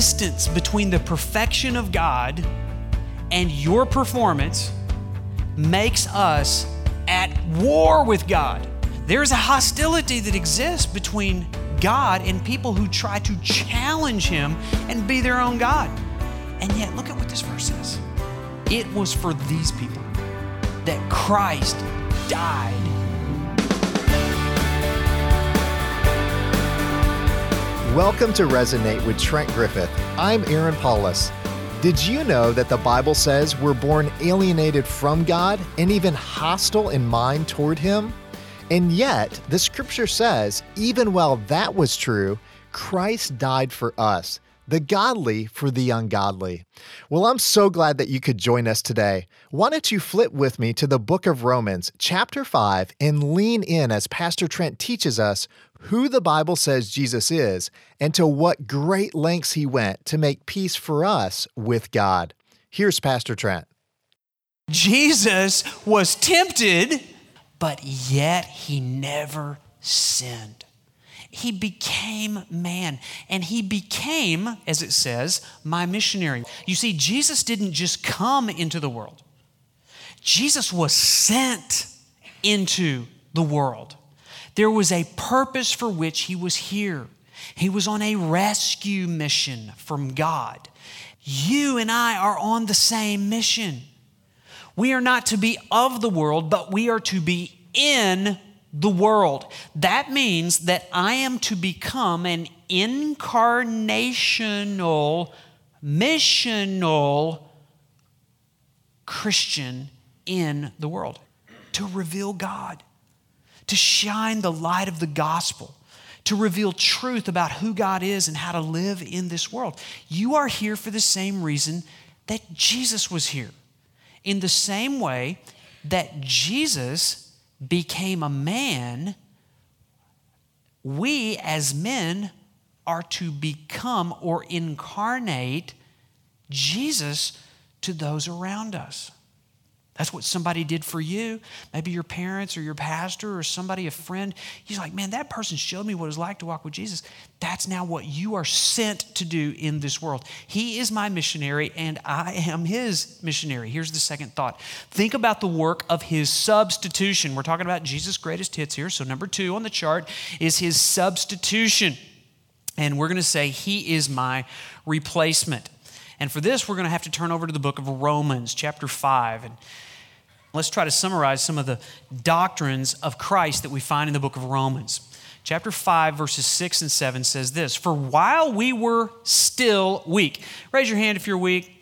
distance between the perfection of God and your performance makes us at war with God. There's a hostility that exists between God and people who try to challenge Him and be their own God. And yet, look at what this verse says. It was for these people that Christ died. Welcome to Resonate with Trent Griffith. I'm Aaron Paulus. Did you know that the Bible says we're born alienated from God and even hostile in mind toward Him? And yet, the scripture says, even while that was true, Christ died for us, the godly for the ungodly. Well, I'm so glad that you could join us today. Why don't you flip with me to the book of Romans, chapter 5, and lean in as Pastor Trent teaches us who the Bible says Jesus is and to what great lengths he went to make peace for us with God. Here's Pastor Trent. Jesus was tempted but yet he never sinned. He became man, and he became, as it says, my missionary. You see, Jesus didn't just come into the world, Jesus was sent into the world. There was a purpose for which he was here. He was on a rescue mission from God. You and I are on the same mission. We are not to be of the world, but we are to be in the world. That means that I am to become an incarnational, missional Christian in the world to reveal God, to shine the light of the gospel to reveal truth about who God is and how to live in this world. You are here for the same reason that Jesus was here. In the same way that Jesus became a man, we as men are to become or incarnate Jesus to those around us. That's what somebody did for you. Maybe your parents or your pastor or somebody, a friend. He's like, man, that person showed me what it's like to walk with Jesus. That's now what you are sent to do in this world. He is my missionary and I am his missionary. Here's the second thought think about the work of his substitution. We're talking about Jesus' greatest hits here. So, number two on the chart is his substitution. And we're going to say, He is my replacement. And for this, we're going to have to turn over to the book of Romans, chapter 5. And Let's try to summarize some of the doctrines of Christ that we find in the book of Romans. Chapter 5, verses 6 and 7 says this For while we were still weak, raise your hand if you're weak.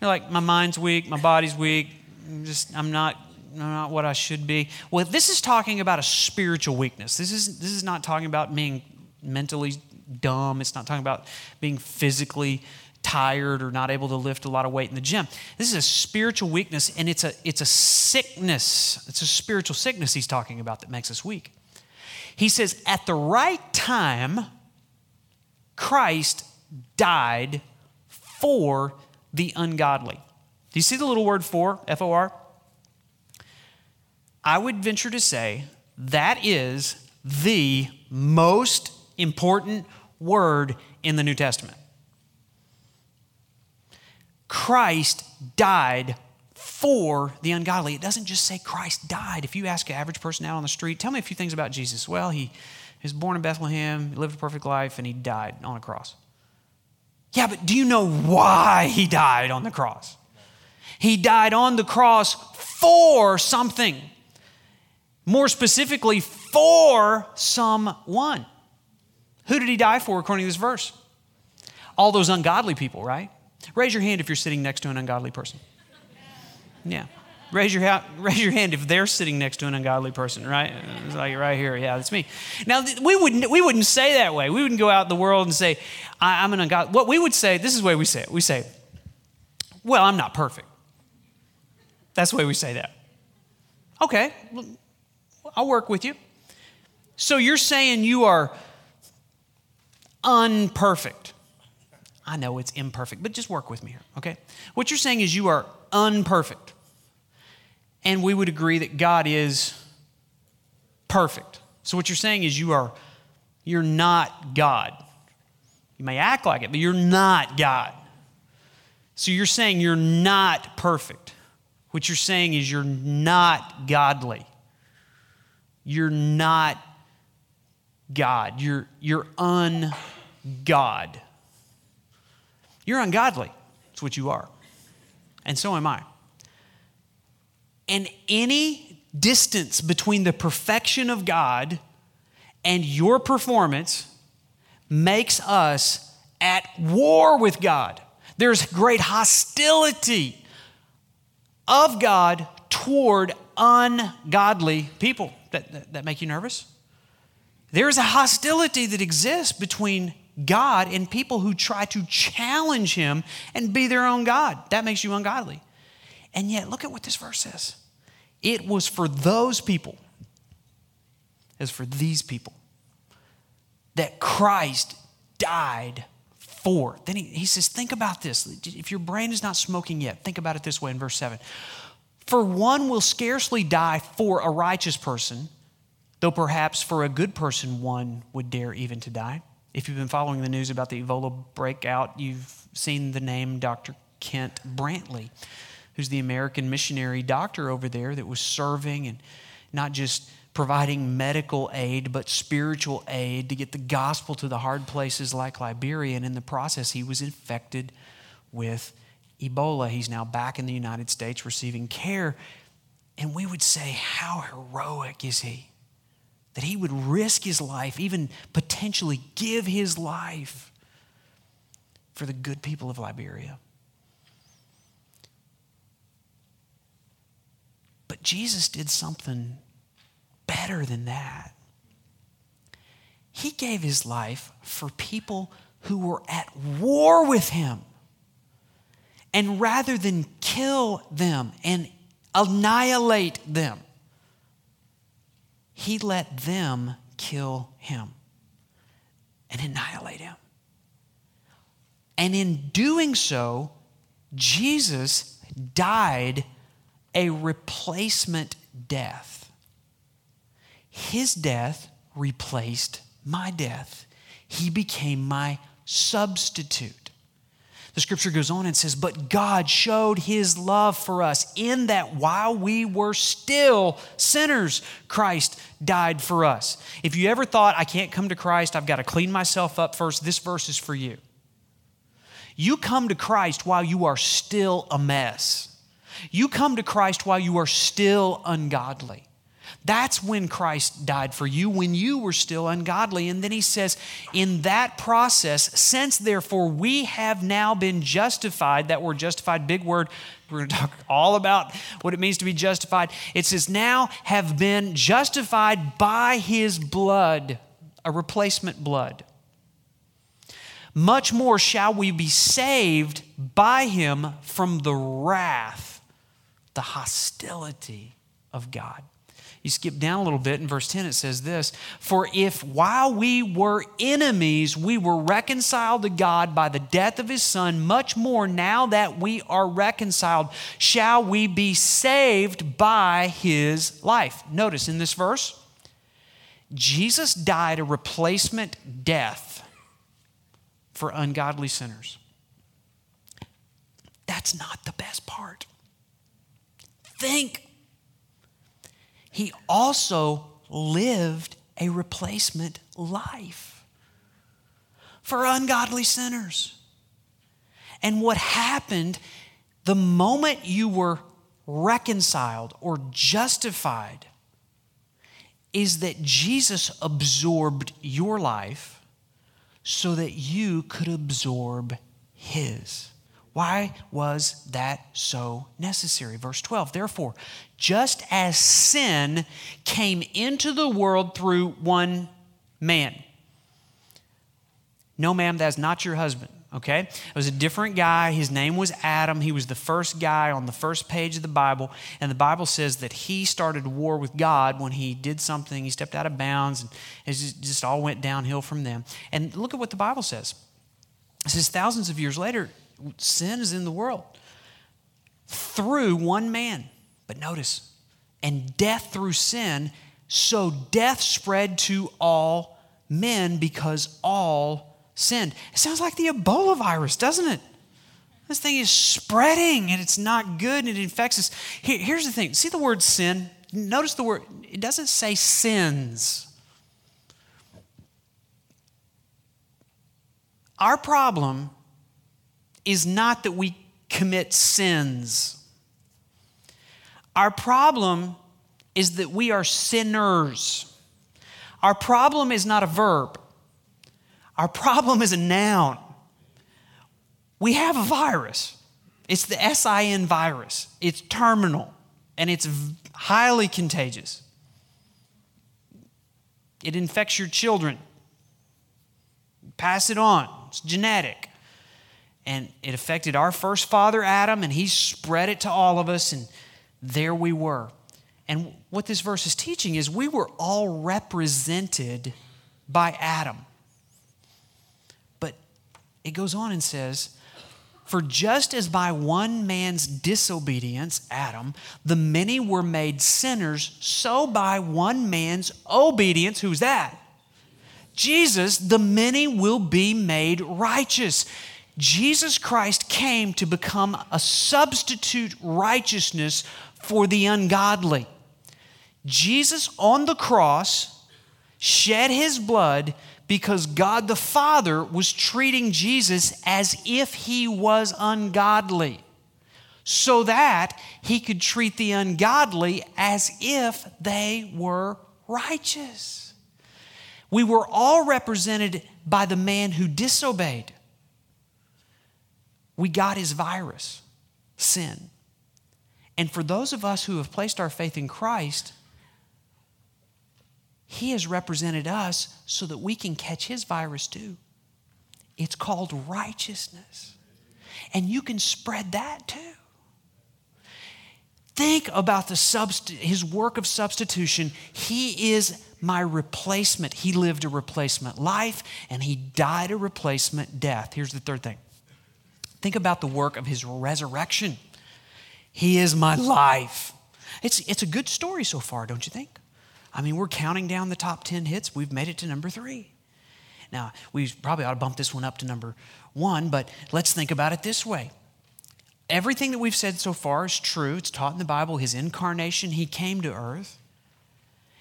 You're like, my mind's weak, my body's weak, I'm just, I'm not, not what I should be. Well, this is talking about a spiritual weakness. This is, this is not talking about being mentally dumb, it's not talking about being physically tired or not able to lift a lot of weight in the gym. This is a spiritual weakness and it's a, it's a sickness. It's a spiritual sickness he's talking about that makes us weak. He says, at the right time, Christ died for the ungodly. Do you see the little word for, F O R? I would venture to say that is the most important word in the New Testament. Christ died for the ungodly. It doesn't just say Christ died. If you ask an average person out on the street, tell me a few things about Jesus. Well, he was born in Bethlehem, he lived a perfect life, and he died on a cross. Yeah, but do you know why he died on the cross? He died on the cross for something. More specifically, for someone. Who did he die for according to this verse? All those ungodly people, right? Raise your hand if you're sitting next to an ungodly person. Yeah. Raise your, ha- raise your hand if they're sitting next to an ungodly person, right? It's like right here. Yeah, that's me. Now, we wouldn't, we wouldn't say that way. We wouldn't go out in the world and say, I, am an ungodly. What we would say, this is the way we say it. We say, well, I'm not perfect. That's the way we say that. Okay, I'll work with you. So you're saying you are unperfect. I know it's imperfect, but just work with me here, okay? What you're saying is you are unperfect. And we would agree that God is perfect. So what you're saying is you are you're not God. You may act like it, but you're not God. So you're saying you're not perfect. What you're saying is you're not godly. You're not God. You're, you're ungod. You're ungodly. That's what you are. And so am I. And any distance between the perfection of God and your performance makes us at war with God. There's great hostility of God toward ungodly people. That, that, that, make you nervous? There's a hostility that exists between God and people who try to challenge Him and be their own God. That makes you ungodly. And yet, look at what this verse says it was for those people, as for these people, that Christ died for. Then he, he says, Think about this. If your brain is not smoking yet, think about it this way in verse 7. For one will scarcely die for a righteous person, though perhaps for a good person one would dare even to die. If you've been following the news about the Ebola breakout, you've seen the name Dr. Kent Brantly, who's the American missionary doctor over there that was serving and not just providing medical aid, but spiritual aid to get the gospel to the hard places like Liberia. And in the process, he was infected with Ebola. He's now back in the United States receiving care. And we would say, how heroic is he? That he would risk his life, even potentially give his life for the good people of Liberia. But Jesus did something better than that. He gave his life for people who were at war with him. And rather than kill them and annihilate them, he let them kill him and annihilate him. And in doing so, Jesus died a replacement death. His death replaced my death. He became my substitute. The scripture goes on and says, But God showed his love for us in that while we were still sinners, Christ died for us. If you ever thought, I can't come to Christ, I've got to clean myself up first, this verse is for you. You come to Christ while you are still a mess. You come to Christ while you are still ungodly. That's when Christ died for you, when you were still ungodly. And then he says, in that process, since therefore we have now been justified, that word justified, big word, we're going to talk all about what it means to be justified. It says, now have been justified by his blood, a replacement blood. Much more shall we be saved by him from the wrath, the hostility of God. You skip down a little bit in verse 10, it says this For if while we were enemies, we were reconciled to God by the death of his Son, much more now that we are reconciled, shall we be saved by his life. Notice in this verse, Jesus died a replacement death for ungodly sinners. That's not the best part. Think he also lived a replacement life for ungodly sinners. And what happened the moment you were reconciled or justified is that Jesus absorbed your life so that you could absorb his. Why was that so necessary? Verse 12, therefore, just as sin came into the world through one man. No, ma'am, that's not your husband, okay? It was a different guy. His name was Adam. He was the first guy on the first page of the Bible. And the Bible says that he started war with God when he did something. He stepped out of bounds, and it just all went downhill from them. And look at what the Bible says. It says, thousands of years later, sin is in the world through one man. But notice, and death through sin, so death spread to all men because all sinned. It sounds like the Ebola virus, doesn't it? This thing is spreading and it's not good and it infects us. Here, here's the thing see the word sin? Notice the word, it doesn't say sins. Our problem is not that we commit sins. Our problem is that we are sinners. Our problem is not a verb, our problem is a noun. We have a virus. It's the SIN virus. It's terminal and it's highly contagious. It infects your children. Pass it on. It's genetic. And it affected our first father, Adam, and he spread it to all of us, and there we were. And what this verse is teaching is we were all represented by Adam. But it goes on and says, For just as by one man's disobedience, Adam, the many were made sinners, so by one man's obedience, who's that? Jesus, the many will be made righteous. Jesus Christ came to become a substitute righteousness for the ungodly. Jesus on the cross shed his blood because God the Father was treating Jesus as if he was ungodly, so that he could treat the ungodly as if they were righteous. We were all represented by the man who disobeyed. We got his virus, sin. And for those of us who have placed our faith in Christ, he has represented us so that we can catch his virus too. It's called righteousness. And you can spread that too. Think about the subst- his work of substitution. He is my replacement. He lived a replacement life and he died a replacement death. Here's the third thing think about the work of his resurrection. He is my life. It's, it's a good story so far, don't you think? I mean, we're counting down the top 10 hits. We've made it to number three. Now, we probably ought to bump this one up to number one, but let's think about it this way. Everything that we've said so far is true. It's taught in the Bible. His incarnation, he came to earth.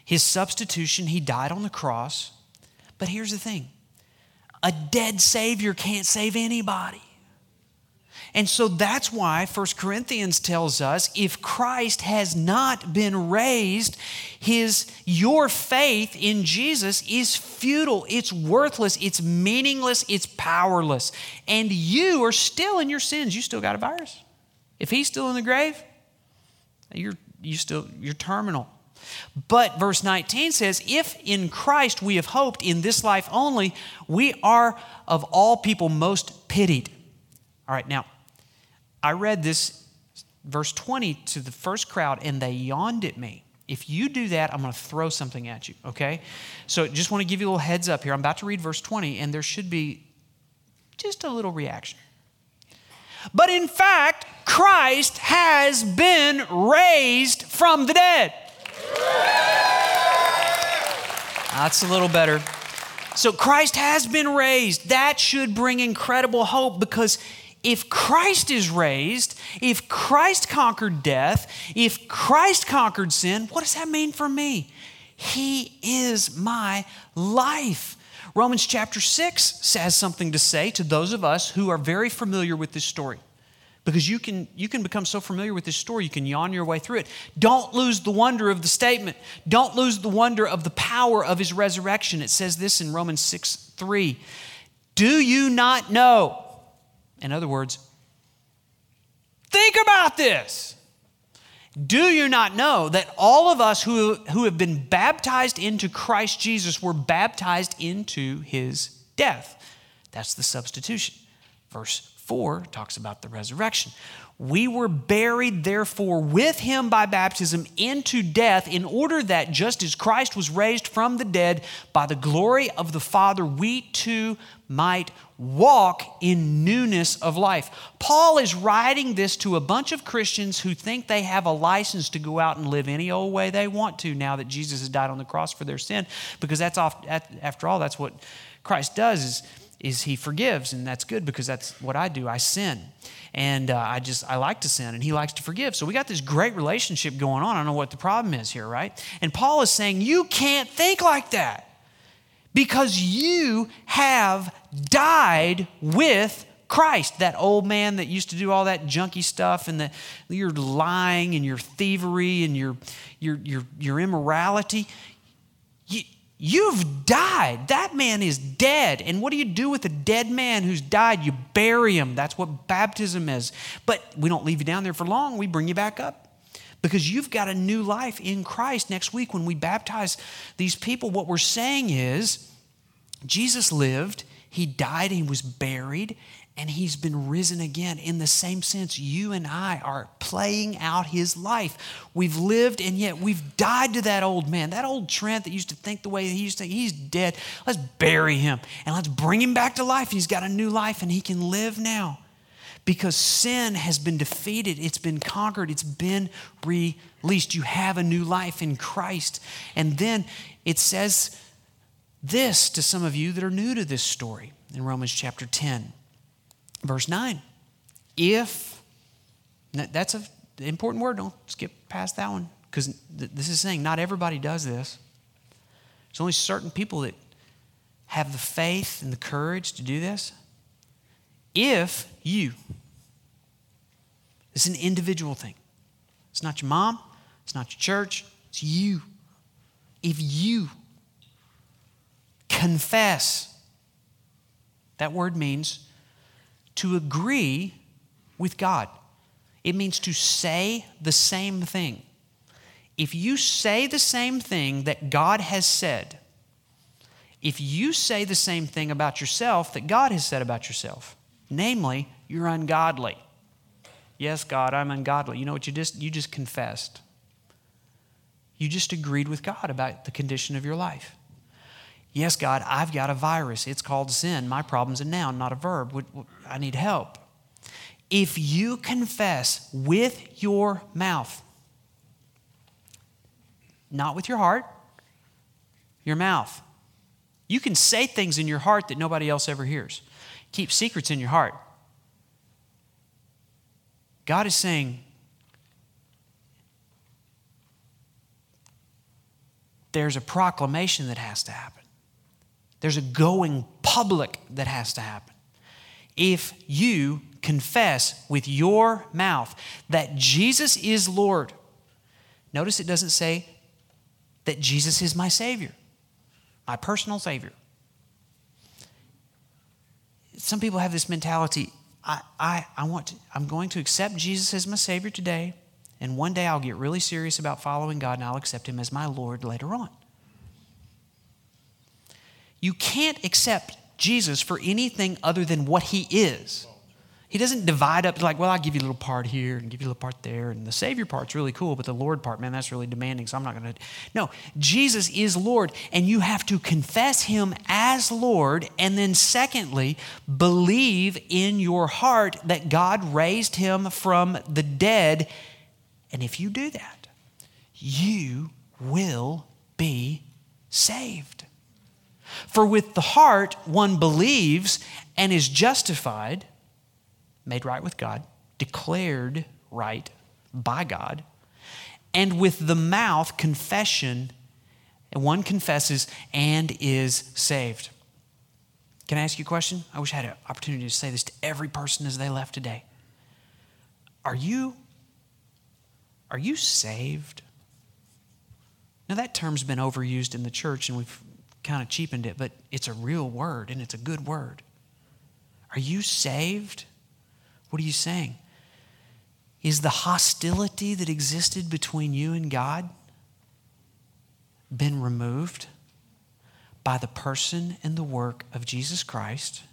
His substitution, he died on the cross. But here's the thing a dead Savior can't save anybody. And so that's why 1 Corinthians tells us if Christ has not been raised, his your faith in Jesus is futile, it's worthless, it's meaningless, it's powerless. And you are still in your sins. You still got a virus. If he's still in the grave, you're you still you're terminal. But verse 19 says, If in Christ we have hoped in this life only, we are of all people most pitied. All right, now I read this verse 20 to the first crowd and they yawned at me. If you do that, I'm going to throw something at you, okay? So just want to give you a little heads up here. I'm about to read verse 20 and there should be just a little reaction. But in fact, Christ has been raised from the dead. That's a little better. So Christ has been raised. That should bring incredible hope because if Christ is raised, if Christ conquered death, if Christ conquered sin, what does that mean for me? He is my life. Romans chapter 6 says something to say to those of us who are very familiar with this story. Because you can, you can become so familiar with this story, you can yawn your way through it. Don't lose the wonder of the statement. Don't lose the wonder of the power of his resurrection. It says this in Romans 6 3. Do you not know? In other words, think about this. Do you not know that all of us who, who have been baptized into Christ Jesus were baptized into his death? That's the substitution. Verse 4 talks about the resurrection. We were buried, therefore, with him by baptism into death, in order that just as Christ was raised from the dead by the glory of the Father, we too might walk in newness of life. Paul is writing this to a bunch of Christians who think they have a license to go out and live any old way they want to now that Jesus has died on the cross for their sin, because that's off, after all, that's what Christ does is is he forgives, and that's good because that's what I do. I sin, and uh, I just I like to sin, and he likes to forgive. So we got this great relationship going on. I don't know what the problem is here, right? And Paul is saying you can't think like that because you have died with Christ, that old man that used to do all that junky stuff and the, your lying and your thievery and your, your, your, your immorality. You, you've died. That man is dead. And what do you do with a dead man who's died? You bury him. That's what baptism is. But we don't leave you down there for long, we bring you back up because you've got a new life in Christ. Next week, when we baptize these people, what we're saying is Jesus lived, he died, he was buried, and he's been risen again. In the same sense, you and I are playing out his life. We've lived and yet we've died to that old man. That old Trent that used to think the way he used to, he's dead. Let's bury him and let's bring him back to life. He's got a new life and he can live now because sin has been defeated, it's been conquered, it's been released. You have a new life in Christ. And then it says this to some of you that are new to this story in Romans chapter 10. Verse 9. If, that's an important word, don't skip past that one, because this is saying not everybody does this. There's only certain people that have the faith and the courage to do this. If you, it's an individual thing. It's not your mom, it's not your church, it's you. If you confess, that word means to agree with God. It means to say the same thing. If you say the same thing that God has said, if you say the same thing about yourself that God has said about yourself, namely, you're ungodly. Yes, God, I'm ungodly. You know what you just you just confessed. You just agreed with God about the condition of your life. Yes, God, I've got a virus. It's called sin. My problem's a noun, not a verb. I need help. If you confess with your mouth, not with your heart, your mouth. You can say things in your heart that nobody else ever hears. Keep secrets in your heart. God is saying, there's a proclamation that has to happen. There's a going public that has to happen. If you confess with your mouth that Jesus is Lord, notice it doesn't say that Jesus is my Savior, my personal Savior. Some people have this mentality I, I, I want to, I'm going to accept Jesus as my Savior today, and one day I'll get really serious about following God and I'll accept Him as my Lord later on. You can't accept Jesus for anything other than what he is. He doesn't divide up like, well, I'll give you a little part here and give you a little part there. And the Savior part's really cool, but the Lord part, man, that's really demanding, so I'm not going to. No, Jesus is Lord, and you have to confess Him as Lord. And then, secondly, believe in your heart that God raised Him from the dead. And if you do that, you will be saved. For with the heart one believes and is justified, made right with God, declared right by God, and with the mouth confession, one confesses and is saved. Can I ask you a question? I wish I had an opportunity to say this to every person as they left today. Are you are you saved? Now that term's been overused in the church and we've kind of cheapened it, but it's a real word and it's a good word. Are you saved? What are you saying? Is the hostility that existed between you and God been removed by the person and the work of Jesus Christ?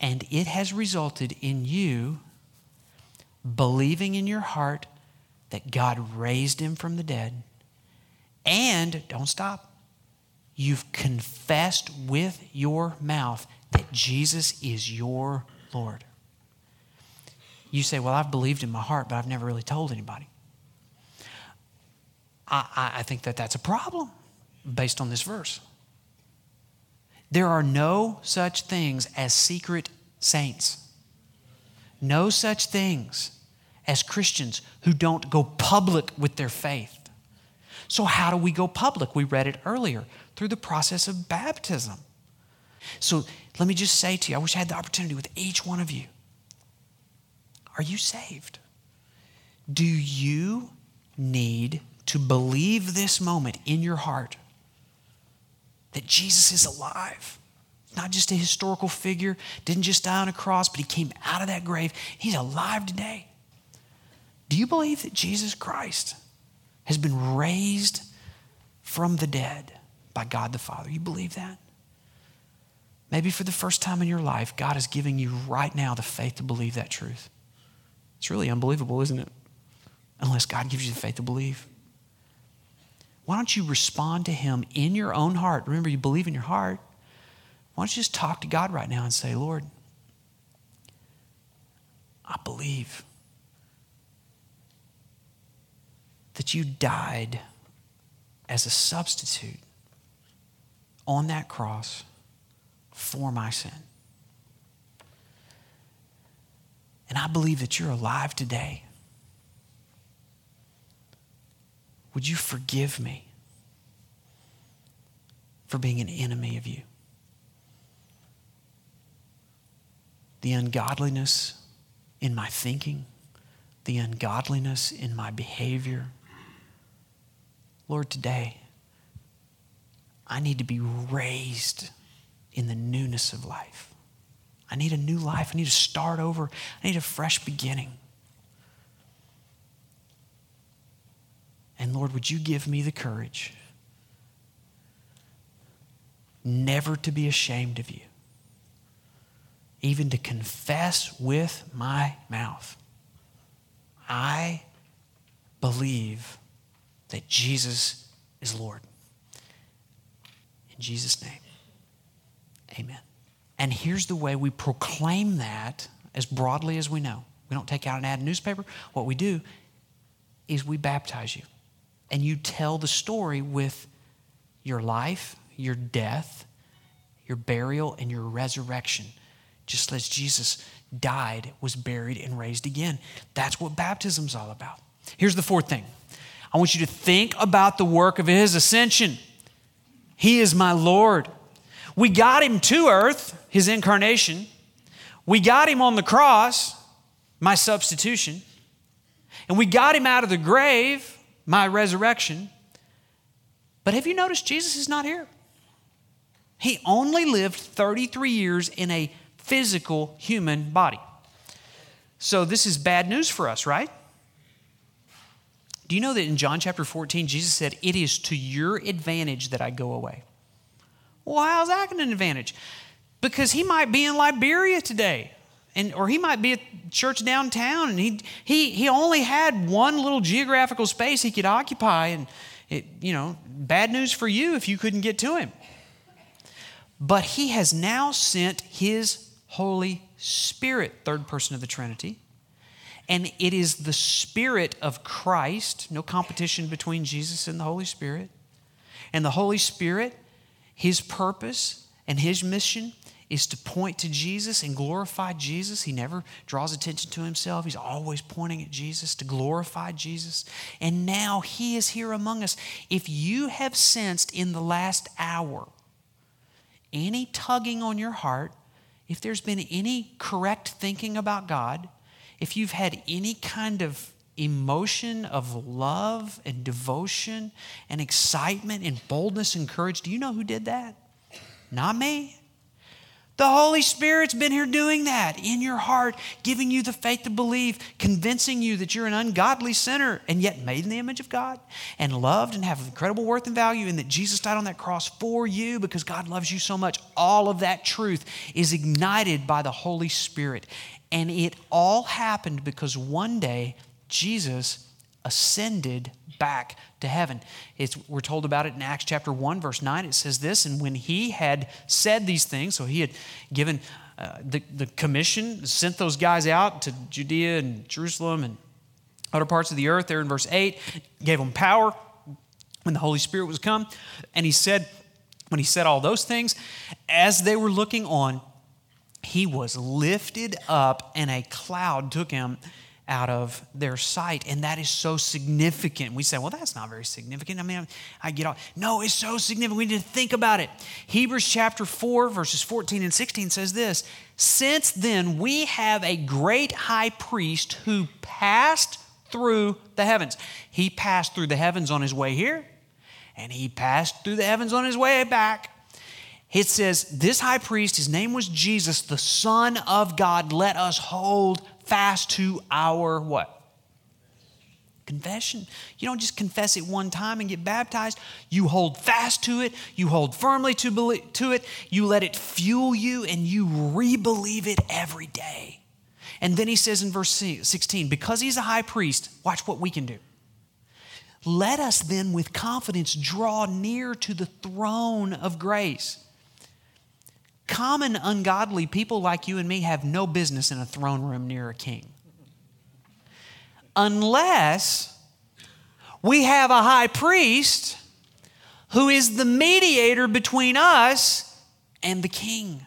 And it has resulted in you believing in your heart that God raised him from the dead. And don't stop you've confessed with your mouth that Jesus is your Lord. You say, Well, I've believed in my heart, but I've never really told anybody. I, I think that that's a problem based on this verse. There are no such things as secret saints. No such things as Christians who don't go public with their faith. So, how do we go public? We read it earlier through the process of baptism. So, let me just say to you I wish I had the opportunity with each one of you. Are you saved? Do you need to believe this moment in your heart that Jesus is alive? Not just a historical figure, didn't just die on a cross, but he came out of that grave. He's alive today. Do you believe that Jesus Christ has been raised from the dead by God the Father? You believe that? Maybe for the first time in your life, God is giving you right now the faith to believe that truth. It's really unbelievable, isn't it? Unless God gives you the faith to believe. Why don't you respond to Him in your own heart? Remember, you believe in your heart. Why don't you just talk to God right now and say, Lord, I believe that you died as a substitute on that cross for my sin. And I believe that you're alive today. Would you forgive me for being an enemy of you? The ungodliness in my thinking, the ungodliness in my behavior. Lord, today, I need to be raised in the newness of life. I need a new life. I need to start over. I need a fresh beginning. And Lord, would you give me the courage never to be ashamed of you, even to confess with my mouth, I believe that Jesus is Lord. Jesus' name. Amen. And here's the way we proclaim that as broadly as we know. We don't take out an ad in newspaper. What we do is we baptize you. And you tell the story with your life, your death, your burial, and your resurrection. Just as Jesus died, was buried, and raised again. That's what baptism's all about. Here's the fourth thing I want you to think about the work of his ascension. He is my Lord. We got him to earth, his incarnation. We got him on the cross, my substitution. And we got him out of the grave, my resurrection. But have you noticed Jesus is not here? He only lived 33 years in a physical human body. So this is bad news for us, right? Do you know that in John chapter 14, Jesus said, It is to your advantage that I go away? Well, how's that an advantage? Because he might be in Liberia today. And, or he might be at church downtown and he, he, he only had one little geographical space he could occupy and it, you know bad news for you if you couldn't get to him but he has now sent his holy spirit third person of the trinity and it is the spirit of christ no competition between jesus and the holy spirit and the holy spirit his purpose and his mission is to point to Jesus and glorify Jesus. He never draws attention to himself. He's always pointing at Jesus to glorify Jesus. And now he is here among us. If you have sensed in the last hour any tugging on your heart, if there's been any correct thinking about God, if you've had any kind of emotion of love and devotion and excitement and boldness and courage. Do you know who did that? Not me. The Holy Spirit's been here doing that in your heart, giving you the faith to believe, convincing you that you're an ungodly sinner and yet made in the image of God and loved and have incredible worth and value, and that Jesus died on that cross for you because God loves you so much. All of that truth is ignited by the Holy Spirit. And it all happened because one day Jesus ascended back to heaven. It's, we're told about it in Acts chapter 1, verse 9. It says this And when he had said these things, so he had given uh, the, the commission, sent those guys out to Judea and Jerusalem and other parts of the earth, there in verse 8, gave them power when the Holy Spirit was come. And he said, when he said all those things, as they were looking on, he was lifted up, and a cloud took him out of their sight. And that is so significant. We say, well, that's not very significant. I mean, I get off. No, it's so significant. We need to think about it. Hebrews chapter 4, verses 14 and 16 says this Since then, we have a great high priest who passed through the heavens. He passed through the heavens on his way here, and he passed through the heavens on his way back. It says, This high priest, his name was Jesus, the Son of God. Let us hold fast to our what? Confession. You don't just confess it one time and get baptized. You hold fast to it. You hold firmly to, to it. You let it fuel you and you re believe it every day. And then he says in verse 16, because he's a high priest, watch what we can do. Let us then with confidence draw near to the throne of grace Common ungodly people like you and me have no business in a throne room near a king. Unless we have a high priest who is the mediator between us and the king.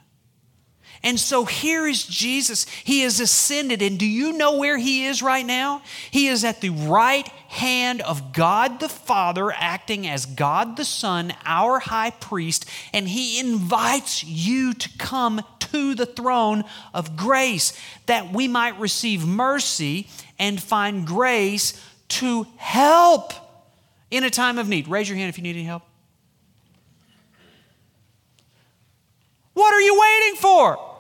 And so here is Jesus. He has ascended. And do you know where he is right now? He is at the right hand of God the Father, acting as God the Son, our high priest. And he invites you to come to the throne of grace that we might receive mercy and find grace to help in a time of need. Raise your hand if you need any help. What are you waiting for?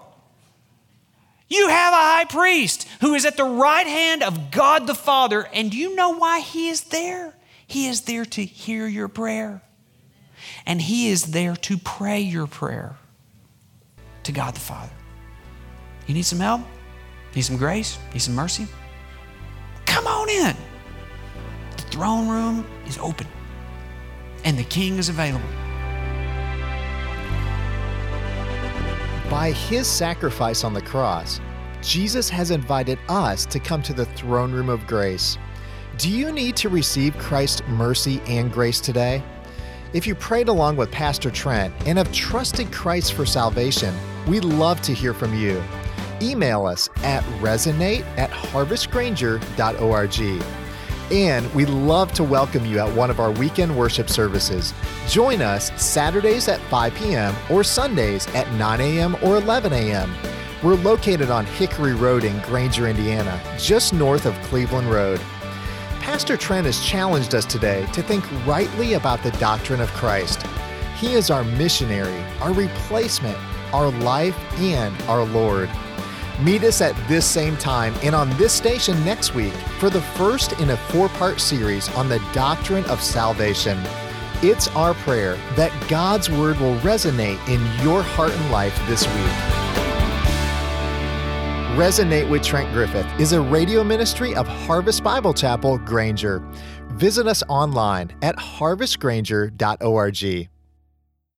You have a high priest who is at the right hand of God the Father, and you know why he is there? He is there to hear your prayer, and he is there to pray your prayer to God the Father. You need some help? Need some grace? Need some mercy? Come on in. The throne room is open, and the king is available. By his sacrifice on the cross, Jesus has invited us to come to the throne room of grace. Do you need to receive Christ's mercy and grace today? If you prayed along with Pastor Trent and have trusted Christ for salvation, we'd love to hear from you. Email us at resonate at harvestgranger.org. And we'd love to welcome you at one of our weekend worship services. Join us Saturdays at 5 p.m. or Sundays at 9 a.m. or 11 a.m. We're located on Hickory Road in Granger, Indiana, just north of Cleveland Road. Pastor Trent has challenged us today to think rightly about the doctrine of Christ. He is our missionary, our replacement, our life, and our Lord. Meet us at this same time and on this station next week for the first in a four part series on the doctrine of salvation. It's our prayer that God's Word will resonate in your heart and life this week. Resonate with Trent Griffith is a radio ministry of Harvest Bible Chapel, Granger. Visit us online at harvestgranger.org.